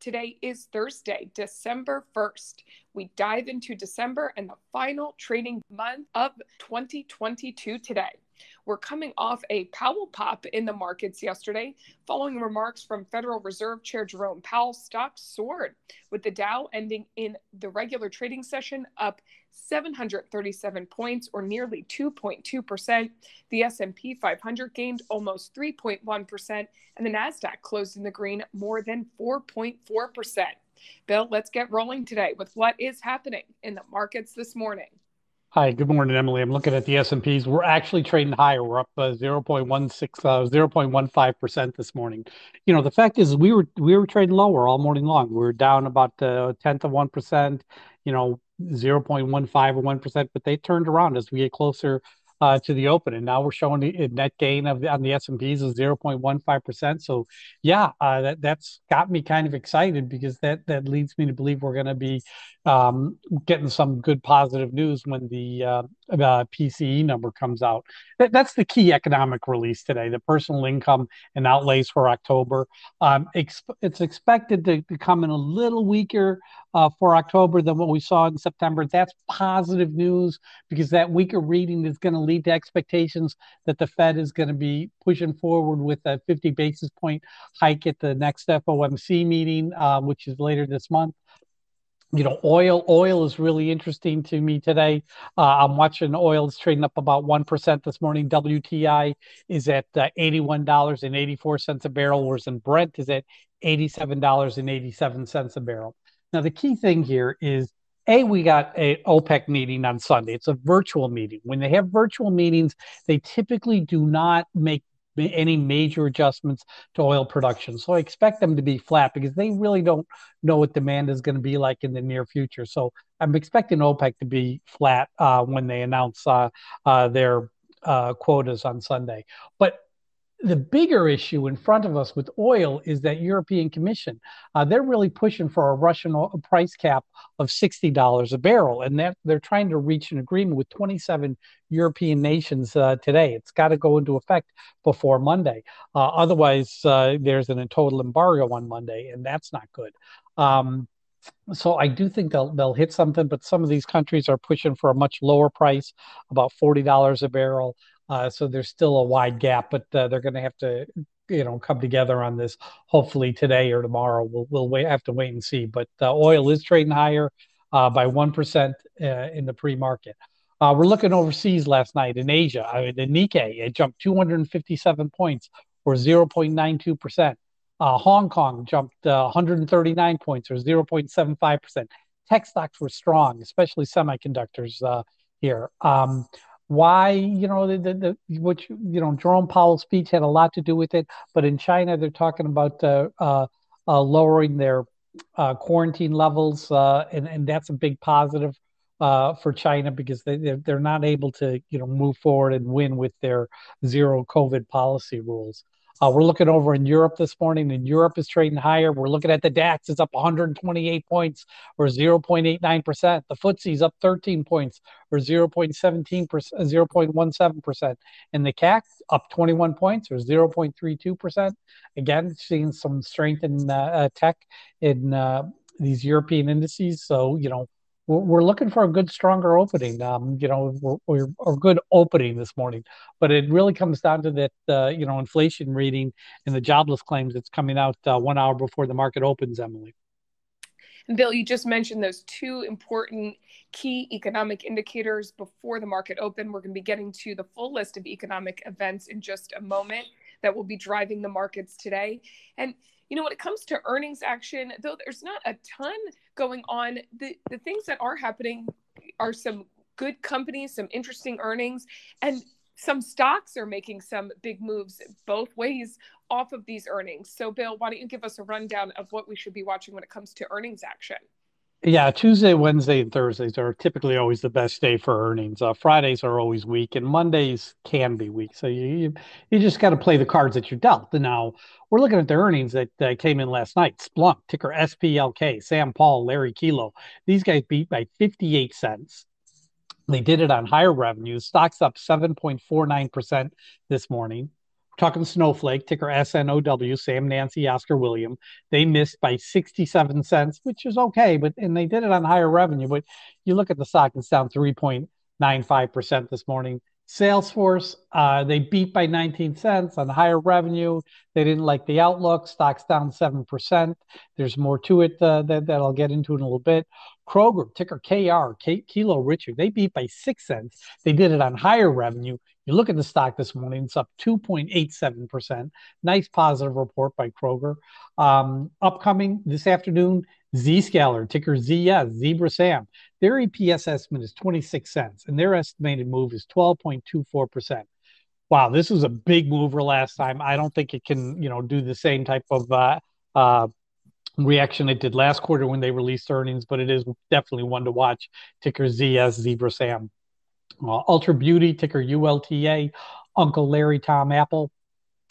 Today is Thursday, December 1st. We dive into December and the final trading month of 2022 today. We're coming off a Powell pop in the markets yesterday, following remarks from Federal Reserve Chair Jerome Powell. Stocks soared, with the Dow ending in the regular trading session up 737 points, or nearly 2.2%. The S&P 500 gained almost 3.1%, and the Nasdaq closed in the green more than 4.4%. Bill, let's get rolling today with what is happening in the markets this morning. Hi, good morning, Emily. I'm looking at the S&Ps. We're actually trading higher. We're up uh, 0.16, uh, 0.15% this morning. You know, the fact is we were we were trading lower all morning long. We were down about a tenth of 1%, you know, 0.15 or 1%, but they turned around as we get closer uh, to the open, and now we're showing a net gain of on the S and P's of 0.15 percent. So, yeah, uh, that that's got me kind of excited because that that leads me to believe we're going to be um, getting some good positive news when the uh, PCE number comes out. That, that's the key economic release today: the personal income and outlays for October. Um, it's expected to, to come in a little weaker uh, for October than what we saw in September. That's positive news because that weaker reading is going to lead to expectations that the Fed is going to be pushing forward with a 50 basis point hike at the next FOMC meeting, uh, which is later this month you know, oil oil is really interesting to me today. Uh, I'm watching oil is trading up about one percent this morning. WTI is at uh, eighty-one dollars and eighty-four cents a barrel, whereas in Brent is at eighty-seven dollars and eighty-seven cents a barrel. Now, the key thing here is a, we got a OPEC meeting on Sunday. It's a virtual meeting. When they have virtual meetings, they typically do not make any major adjustments to oil production. So I expect them to be flat because they really don't know what demand is going to be like in the near future. So I'm expecting OPEC to be flat uh, when they announce uh, uh, their uh, quotas on Sunday. But the bigger issue in front of us with oil is that European Commission. Uh, they're really pushing for a Russian price cap of $60 a barrel, and that they're trying to reach an agreement with 27 European nations uh, today. It's got to go into effect before Monday. Uh, otherwise, uh, there's an total embargo on Monday, and that's not good. Um, so I do think they'll they'll hit something, but some of these countries are pushing for a much lower price, about forty dollars a barrel. Uh, so there's still a wide gap, but uh, they're going to have to, you know, come together on this. Hopefully today or tomorrow. We'll we'll wait, have to wait and see. But uh, oil is trading higher uh, by one percent uh, in the pre-market. Uh, we're looking overseas last night in Asia. I mean, the Nikkei it jumped 257 points, or 0.92 percent. Hong Kong jumped 139 points, or 0.75 percent. Tech stocks were strong, especially semiconductors here. Um, why you know the, the, the which you know Jerome Powell's speech had a lot to do with it but in China they're talking about uh, uh, uh, lowering their uh, quarantine levels uh, and and that's a big positive uh, for China because they they're, they're not able to you know move forward and win with their zero COVID policy rules. Uh, we're looking over in Europe this morning, and Europe is trading higher. We're looking at the DAX; it's up 128 points, or 0.89 percent. The FTSE is up 13 points, or 0.17 percent, 0.17 percent, and the CAC up 21 points, or 0.32 percent. Again, seeing some strength in uh, uh, tech in uh, these European indices. So you know, we're looking for a good, stronger opening. Um, you know, we're, we're, a good opening this morning, but it really comes down to that, uh, you know, inflation reading and the jobless claims that's coming out uh, one hour before the market opens. Emily. And Bill, you just mentioned those two important key economic indicators before the market open. We're going to be getting to the full list of economic events in just a moment that will be driving the markets today. And you know, when it comes to earnings action, though there's not a ton going on, the, the things that are happening are some good companies, some interesting earnings, and some stocks are making some big moves both ways off of these earnings. So, Bill, why don't you give us a rundown of what we should be watching when it comes to earnings action? Yeah, Tuesday, Wednesday, and Thursdays are typically always the best day for earnings. Uh, Fridays are always weak, and Mondays can be weak. So you you, you just got to play the cards that you're dealt. And now we're looking at the earnings that uh, came in last night. Splunk, ticker SPLK, Sam Paul, Larry Kilo. These guys beat by 58 cents. They did it on higher revenues. Stocks up 7.49% this morning talking Snowflake, ticker SNOW, Sam Nancy Oscar William. They missed by 67 cents, which is okay, but and they did it on higher revenue. But you look at the stock, it's down 3.95% this morning. Salesforce, uh, they beat by 19 cents on higher revenue. They didn't like the outlook. Stock's down 7%. There's more to it uh, that, that I'll get into in a little bit. Kroger, ticker KR, K- Kilo Richard, they beat by six cents. They did it on higher revenue. You look at the stock this morning, it's up 2.87%. Nice positive report by Kroger. Um, upcoming this afternoon, Zscaler, ticker ZS, Zebra Sam. Their EPS estimate is 26 cents, and their estimated move is 12.24%. Wow, this was a big mover last time. I don't think it can, you know, do the same type of uh, uh, reaction it did last quarter when they released earnings, but it is definitely one to watch. Ticker ZS, Zebra Sam. Uh, Ulta Beauty, ticker ULTA, Uncle Larry Tom Apple.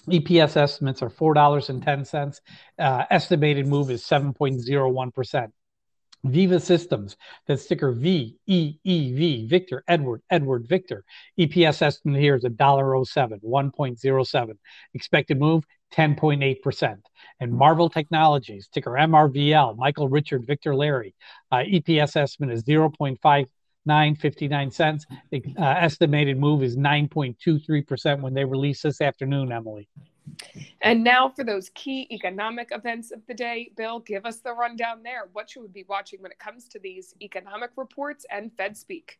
EPS estimates are $4.10. Uh, estimated move is 7.01%. Veeva Systems, that's ticker V E E V, Victor, Edward, Edward, Victor. EPS estimate here is $1.07, 1.07. Expected move, 10.8%. And Marvell Technologies, ticker MRVL, Michael Richard, Victor Larry. Uh, EPS estimate is 0.5 nine fifty nine cents. The uh, estimated move is nine point two three percent when they release this afternoon. Emily. And now for those key economic events of the day, Bill, give us the rundown there. What should we be watching when it comes to these economic reports and Fed speak?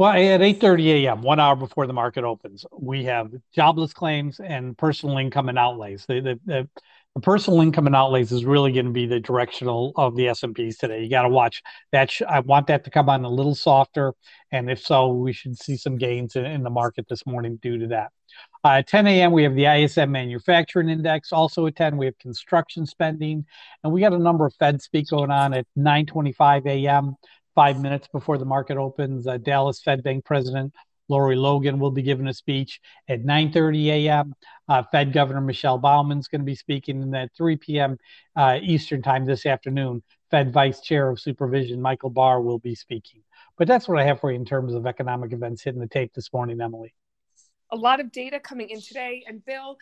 Well, at 8:30 a.m., one hour before the market opens, we have jobless claims and personal income and outlays. The, the, the the personal income and outlays is really going to be the directional of the S&Ps today. You got to watch that. Sh- I want that to come on a little softer. And if so, we should see some gains in, in the market this morning due to that. Uh, at 10 a.m., we have the ISM Manufacturing Index. Also at 10, we have construction spending. And we got a number of Fed speak going on at 9.25 a.m., five minutes before the market opens. Uh, Dallas Fed Bank President Lori Logan will be giving a speech at 9:30 a.m. Uh, Fed Governor Michelle Bowman is going to be speaking, and at 3 p.m. Uh, Eastern Time this afternoon, Fed Vice Chair of Supervision Michael Barr will be speaking. But that's what I have for you in terms of economic events hitting the tape this morning, Emily. A lot of data coming in today, and Bill.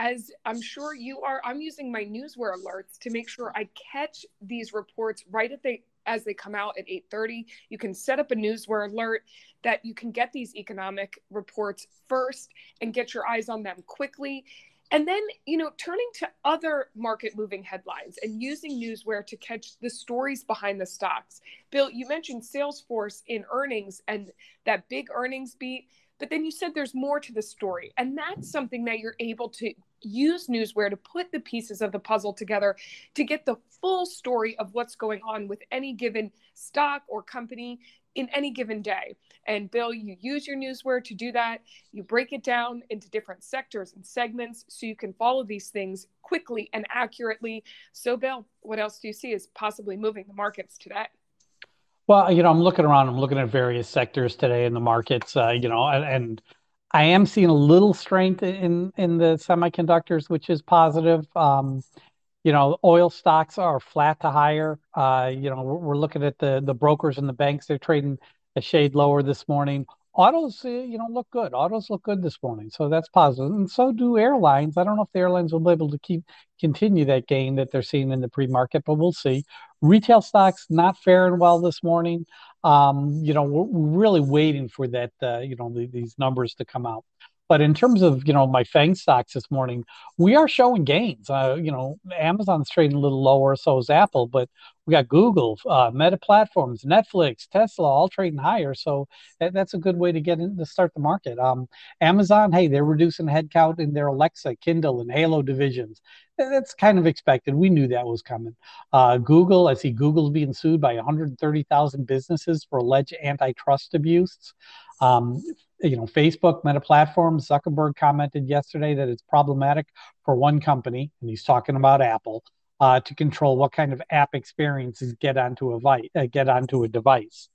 As I'm sure you are, I'm using my newsware alerts to make sure I catch these reports right at the as they come out at 8:30. You can set up a newsware alert that you can get these economic reports first and get your eyes on them quickly. And then, you know, turning to other market moving headlines and using newsware to catch the stories behind the stocks. Bill, you mentioned Salesforce in earnings and that big earnings beat, but then you said there's more to the story. And that's something that you're able to use newsware to put the pieces of the puzzle together to get the full story of what's going on with any given stock or company in any given day. And Bill, you use your newsware to do that. You break it down into different sectors and segments so you can follow these things quickly and accurately. So, Bill, what else do you see is possibly moving the markets today? Well, you know, I'm looking around, I'm looking at various sectors today in the markets, uh, you know, and, and I am seeing a little strength in in the semiconductors, which is positive. Um, you know, oil stocks are flat to higher. Uh, you know, we're, we're, looking at the the brokers and the banks; they're trading a shade lower this morning. Autos, uh, you know, look good. Autos look good this morning, so that's positive, and so do airlines. I don't know if the airlines will be able to keep continue that gain that they're seeing in the pre-market, but we'll see. Retail stocks not faring well this morning. Um, you know, we're, we're, really waiting for that, uh, you know, the, these numbers to come out. But in terms of you know my Fang stocks this morning, we are showing gains. Uh, you know, Amazon's trading a little lower, so is Apple, but we got Google, uh, Meta Platforms, Netflix, Tesla, all trading higher. So that, that's a good way to get in to start the market. Um, Amazon, hey, they're reducing headcount in their Alexa, Kindle, and Halo divisions. That's kind of expected. We knew that was coming. Uh, Google, I see Google's being sued by 130,000 businesses for alleged antitrust abuse. Um, you know, Facebook, Meta Platforms, Zuckerberg commented yesterday that it's problematic for one company, and he's talking about Apple, uh, to control what kind of app experiences get onto a vi- uh, get onto a device.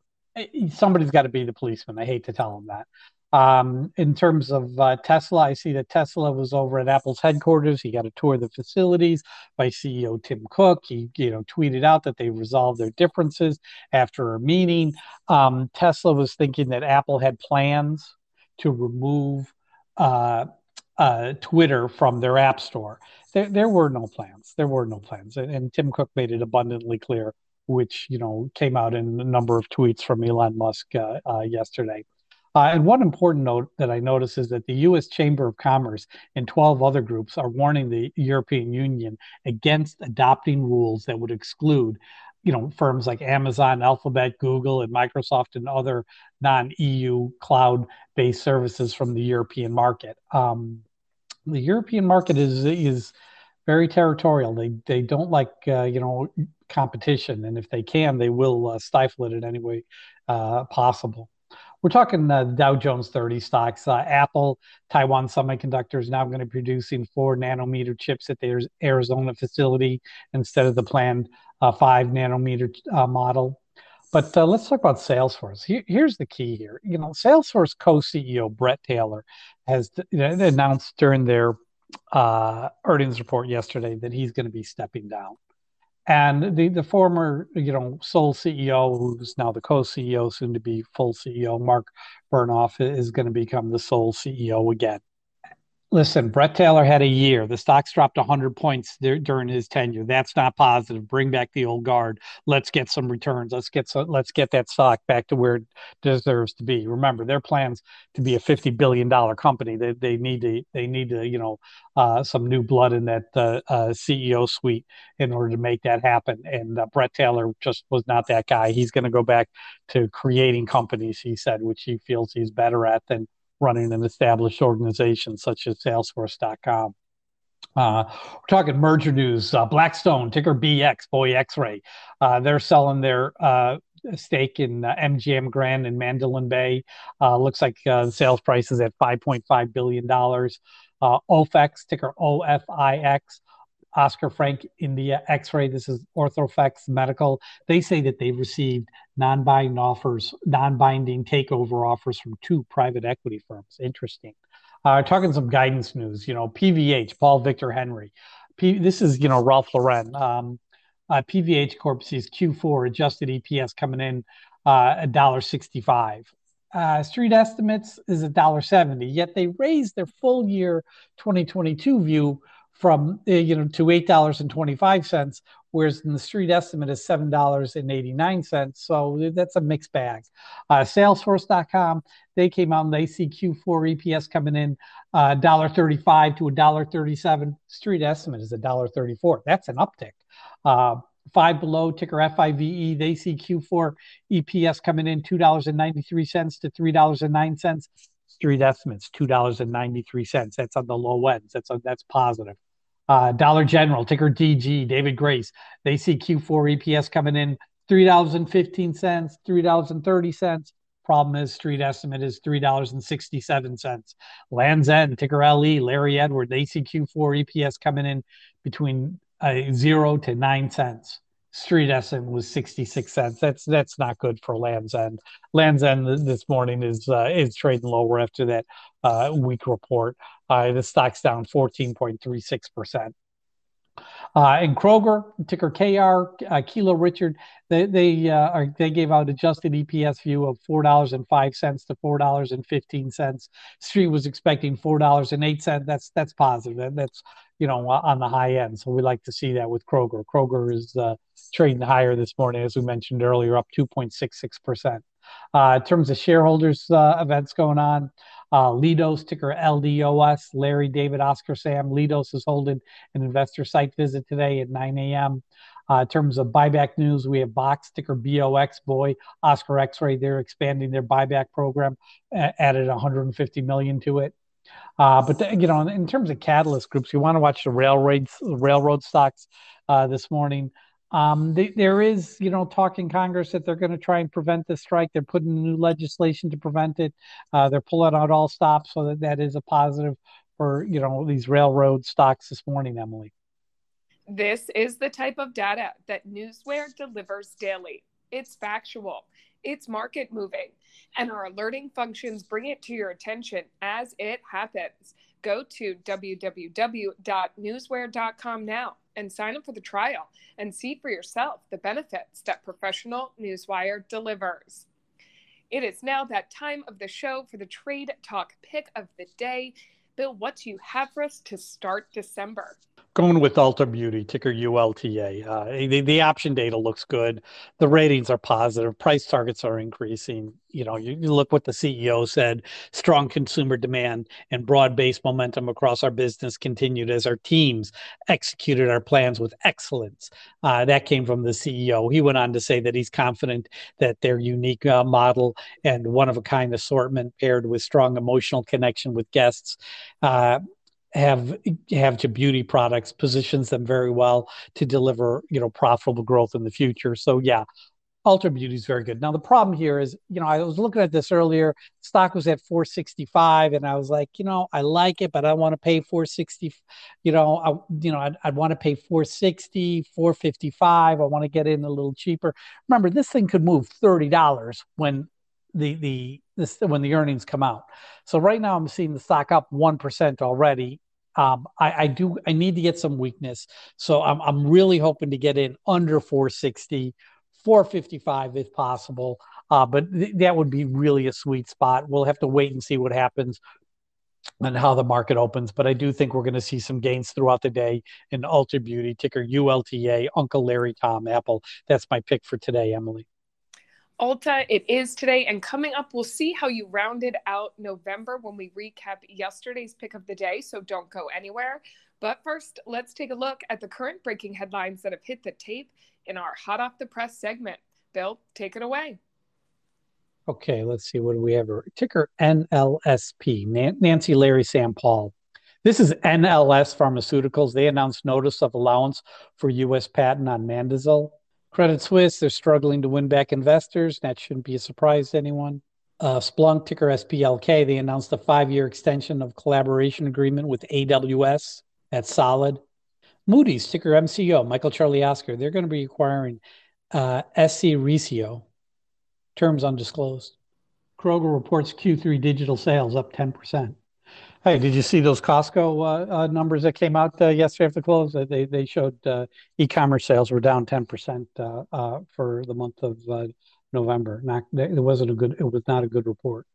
Somebody's got to be the policeman. I hate to tell them that. Um, in terms of uh, Tesla, I see that Tesla was over at Apple's headquarters. He got a tour of the facilities by CEO Tim Cook. He, you know, tweeted out that they resolved their differences after a meeting. Um, Tesla was thinking that Apple had plans to remove uh, uh, Twitter from their app store. There, there were no plans. There were no plans, and, and Tim Cook made it abundantly clear, which you know came out in a number of tweets from Elon Musk uh, uh, yesterday. Uh, and one important note that I notice is that the U.S. Chamber of Commerce and 12 other groups are warning the European Union against adopting rules that would exclude, you know, firms like Amazon, Alphabet, Google, and Microsoft, and other non-EU cloud-based services from the European market. Um, the European market is is very territorial. They they don't like uh, you know competition, and if they can, they will uh, stifle it in any way uh, possible. We're talking uh, Dow Jones 30 stocks. Uh, Apple, Taiwan Semiconductor is now going to be producing four nanometer chips at their Arizona facility instead of the planned uh, five nanometer model. But uh, let's talk about Salesforce. Here, here's the key here. You know, Salesforce co-CEO Bret Taylor has you know, announced during their uh, earnings report yesterday that he's going to be stepping down. And the, the former, you know, sole CEO, who's now the co-CEO, soon to be full CEO, Marc Benioff, is going to become the sole CEO again. Listen, Bret Taylor had a year. The stocks dropped 100 points there, during his tenure. That's not positive. Bring back the old guard. Let's get some returns. Let's get so, let's get that stock back to where it deserves to be. Remember, their plans to be a 50 billion dollar company. They, they need to they need to you know uh, some new blood in that uh, uh, CEO suite in order to make that happen. And uh, Bret Taylor just was not that guy. He's going to go back to creating companies. He said, which he feels he's better at than running an established organization such as Salesforce.com. Uh, we're talking merger news. Uh, Blackstone, ticker BX, boy X-ray. Uh, they're selling their uh, stake in uh, MGM Grand in Mandalay Bay. Uh, looks like the sales price is at $5.5 billion. OFX, ticker OFIX, Oscar Frank India X-ray. This is Orthofix Medical. They say that they've received non-binding offers, non-binding takeover offers from two private equity firms. Interesting. Uh, talking some guidance news. You know, PVH, Paul Victor Henry. P, this is you know Ralph Lauren. Um, uh, PVH Corp sees Q4 adjusted EPS coming in uh, a dollar sixty-five. Uh, street estimates is a dollar seventy. Yet they raised their full year 2022 view from uh, you know to eight dollars and twenty five cents, whereas in the street estimate is seven dollars and eighty nine cents. So that's a mixed bag. Uh, Salesforce.com they came out and they see Q4 EPS coming in uh, dollar thirty five to a dollar thirty seven. Street estimate is a dollar thirty four. That's an uptick. Uh, five below ticker FIVE. They see Q4 EPS coming in two dollars and ninety three cents to three dollars and nine cents. Street estimates two dollars and ninety three cents. That's on the low ends. That's that's positive. Uh, Dollar General, ticker DG, David Grace. They see Q4 EPS coming in $3.15, $3.30. Problem is, street estimate is $3.67. Lands End, ticker LE, Larry Edward. They see Q4 EPS coming in between uh, zero to nine cents. Street estimate was 66 cents. That's that's not good for Lands End. Lands End this morning is uh, is trading lower after that uh, weak report. Uh, the stock's down 14.36%. Uh, and Kroger, ticker KR, uh, Kilo Richard, they they uh, are, they gave out adjusted EPS view of four dollars and five cents to four dollars and fifteen cents. Street was expecting four dollars and eight cents. That's that's positive. That, that's you know on the high end. So we like to see that with Kroger. Kroger is uh, trading higher this morning, as we mentioned earlier, up two point six six percent. Uh, in terms of shareholders uh, events going on, uh, Leidos, ticker LDOS, Larry, David, Oscar, Sam. Leidos is holding an investor site visit today at 9 a.m. Uh, in terms of buyback news, we have Box, ticker BOX, boy, Oscar X-ray. They're expanding their buyback program, added 150 million to it. Uh, but the, you know, in terms of catalyst groups, you want to watch the railroads, railroad stocks uh, this morning. Um, they, there is, you know, talk in Congress that they're going to try and prevent the strike. They're putting new legislation to prevent it. Uh, they're pulling out all stops, so that that is a positive for you know these railroad stocks this morning, Emily. This is the type of data that Newsware delivers daily. It's factual, it's market moving, and our alerting functions bring it to your attention as it happens. Go to www.newsware.com now and sign up for the trial and see for yourself the benefits that professional Newsware delivers. It is now that time of the show for the Trade Talk pick of the day. Bill, what do you have for us to start December? Going with Ulta Beauty, ticker ULTA. Uh, the, the option data looks good. The ratings are positive. Price targets are increasing. You know, you, you look what the CEO said strong consumer demand and broad based momentum across our business continued as our teams executed our plans with excellence. Uh, that came from the CEO. He went on to say that he's confident that their unique uh, model and one of a kind assortment paired with strong emotional connection with guests uh, have have to beauty products positions them very well to deliver you know profitable growth in the future so yeah ulta beauty is very good now the problem here is you know i was looking at this earlier stock was at 465 and i was like you know i like it but i want to pay 460 you know i you know i'd, I'd want to pay 460 455 i want to get in a little cheaper remember this thing could move $30 when the the this when the earnings come out. So right now I'm seeing the stock up one percent already. Um, I, I, do I need to get some weakness, so I'm I'm really hoping to get in under 460, 455 if possible. Uh, but th- that would be really a sweet spot. We'll have to wait and see what happens and how the market opens. But I do think we're going to see some gains throughout the day in Ulta Beauty, ticker ULTA, Uncle Larry Tom Apple. That's my pick for today, Emily. Ulta, it is today. And coming up, we'll see how you rounded out November when we recap yesterday's pick of the day. So don't go anywhere. But first, let's take a look at the current breaking headlines that have hit the tape in our hot off the press segment. Bill, take it away. Okay, let's see. What do we have? Ticker NLSP, Nancy Larry Sam Paul. This is NLS Pharmaceuticals. They announced notice of allowance for U.S. patent on Mazindol. Credit Suisse, they're struggling to win back investors. That shouldn't be a surprise to anyone. Uh, Splunk, ticker SPLK, they announced a five year extension of collaboration agreement with AWS. That's solid. Moody's, ticker MCO, Michael Charlie Oscar, they're going to be acquiring uh, SC Recio, terms undisclosed. Kroger reports Q3 digital sales up 10%. Hey, did you see those Costco uh, uh, numbers that came out uh, yesterday after close? They they showed uh, e-commerce sales were down ten percent uh, uh, for the month of November. Not it wasn't a good. It was not a good report.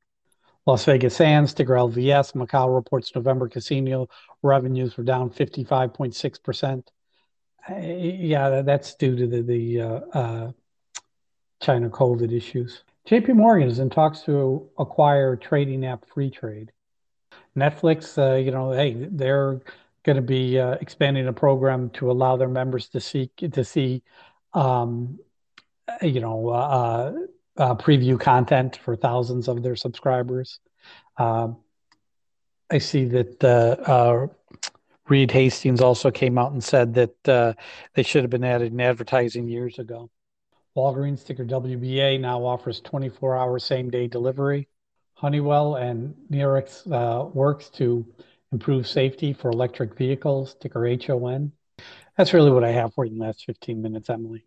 Las Vegas Sands, ticker LVS, Macau reports November casino revenues were down fifty five point six percent. Yeah, that's due to the the China COVID issues. J.P. Morgan is in talks to acquire trading app Freetrade. Netflix, uh, you know, hey, they're going to be uh, expanding a program to allow their members to seek to see, um, you know, uh, uh, preview content for thousands of their subscribers. Um, I see that uh, Reed Hastings also came out and said that they should have been added in advertising years ago. Walgreens ticker WBA now offers 24 hour same day delivery. Honeywell and Nerex uh, works to improve safety for electric vehicles, ticker HON. That's really what I have for you in the last 15 minutes, Emily.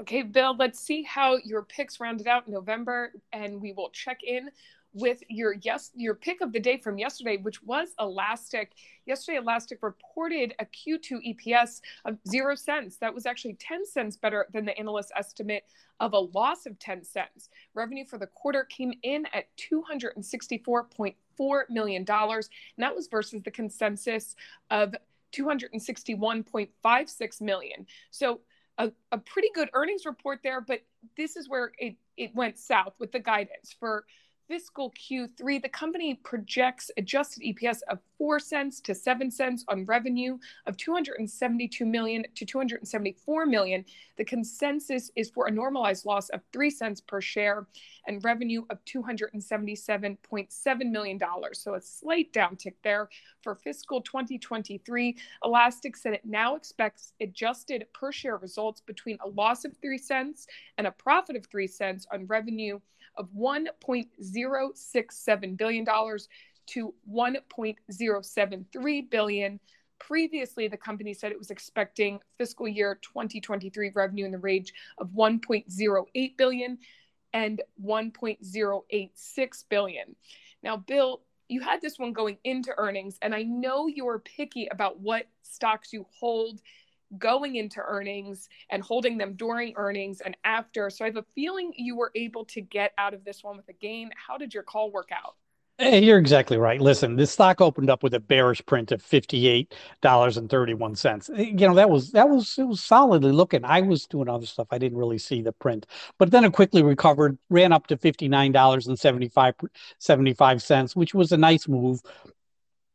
Okay, Bill, let's see how your picks rounded out in November, and we will check in with your yes your pick of the day from yesterday, which was Elastic. Yesterday, Elastic reported a Q2 EPS of zero cents. That was actually 10 cents better than the analyst estimate of a loss of 10 cents. Revenue for the quarter came in at $264.4 million, and that was versus the consensus of 261.56 million. So a, a pretty good earnings report there, but this is where it, it went south with the guidance for fiscal Q3, the company projects adjusted EPS of 4 cents to 7 cents on revenue of 272 million to 274 million. The consensus is for a normalized loss of 3 cents per share and revenue of 277.7 million dollars. So a slight downtick there for fiscal 2023. Elastic said it now expects adjusted per share results between a loss of 3 cents and a profit of 3 cents on revenue of $1.067 billion to 1.073 billion. Previously, the company said it was expecting fiscal year 2023 revenue in the range of 1.08 billion and 1.086 billion. Now, Bill, you had this one going into earnings, and I know you're picky about what stocks you hold going into earnings and holding them during earnings and after. So I have a feeling you were able to get out of this one with a gain. How did your call work out? Hey, you're exactly right. Listen, this stock opened up with a bearish print of fifty-eight dollars and thirty-one cents. Eh, you know that was that was it was solidly looking. I was doing other stuff. I didn't really see the print, but then it quickly recovered, ran up to fifty-nine dollars and seventy-five cents, which was a nice move.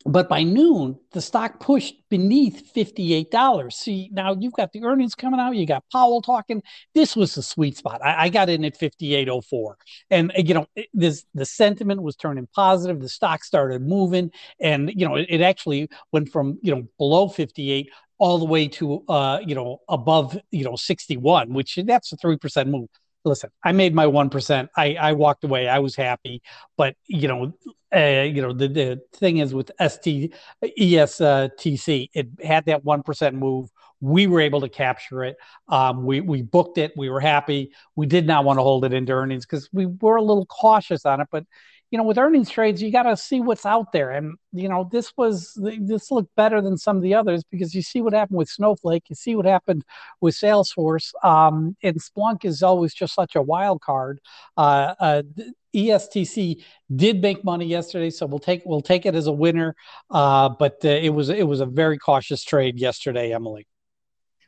But by noon, the stock pushed beneath $58. See, now you've got the earnings coming out. You got Powell talking. This was the sweet spot. I, I got in at 58.04. And, you know, this, the sentiment was turning positive. The stock started moving. And, you know, it, it actually went from, you know, below 58 all the way to, uh, you know, above, you know, 61, which that's a 3% move listen, I made my 1%. I, I walked away. I was happy. But, you know, uh, you know, the, the thing is with ST, ESTC, it had that 1% move. We were able to capture it. Um, we, we booked it. We were happy. We did not want to hold it into earnings because we were a little cautious on it. But, you know, with earnings trades, you got to see what's out there. And, you know, this was, this looked better than some of the others because you see what happened with Snowflake, you see what happened with Salesforce. Um, and Splunk is always just such a wild card. Uh, uh, ESTC did make money yesterday, so we'll take we'll take it as a winner. Uh, but uh, it was it was a very cautious trade yesterday, Emily.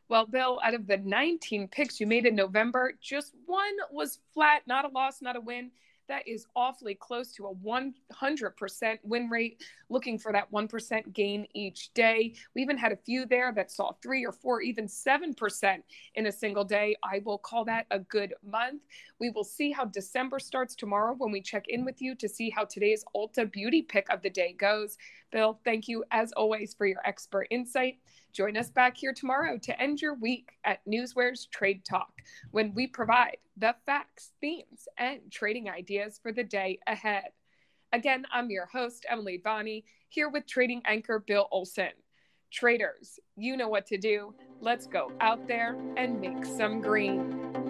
Well, Bill, out of the 19 picks you made in November, just one was flat, not a loss, not a win that is awfully close to a 100% win rate, looking for that 1% gain each day. We even had a few there that saw three or four, even 7% in a single day. I will call that a good month. We will see how December starts tomorrow when we check in with you to see how today's Ulta Beauty pick of the day goes. Bill, thank you as always for your expert insight. Join us back here tomorrow to end your week at Newsware's Trade Talk when we provide the facts, themes, and trading ideas for the day ahead. Again, I'm your host, Emily Bonney, here with trading anchor Bill Olson. Traders, you know what to do. Let's go out there and make some green.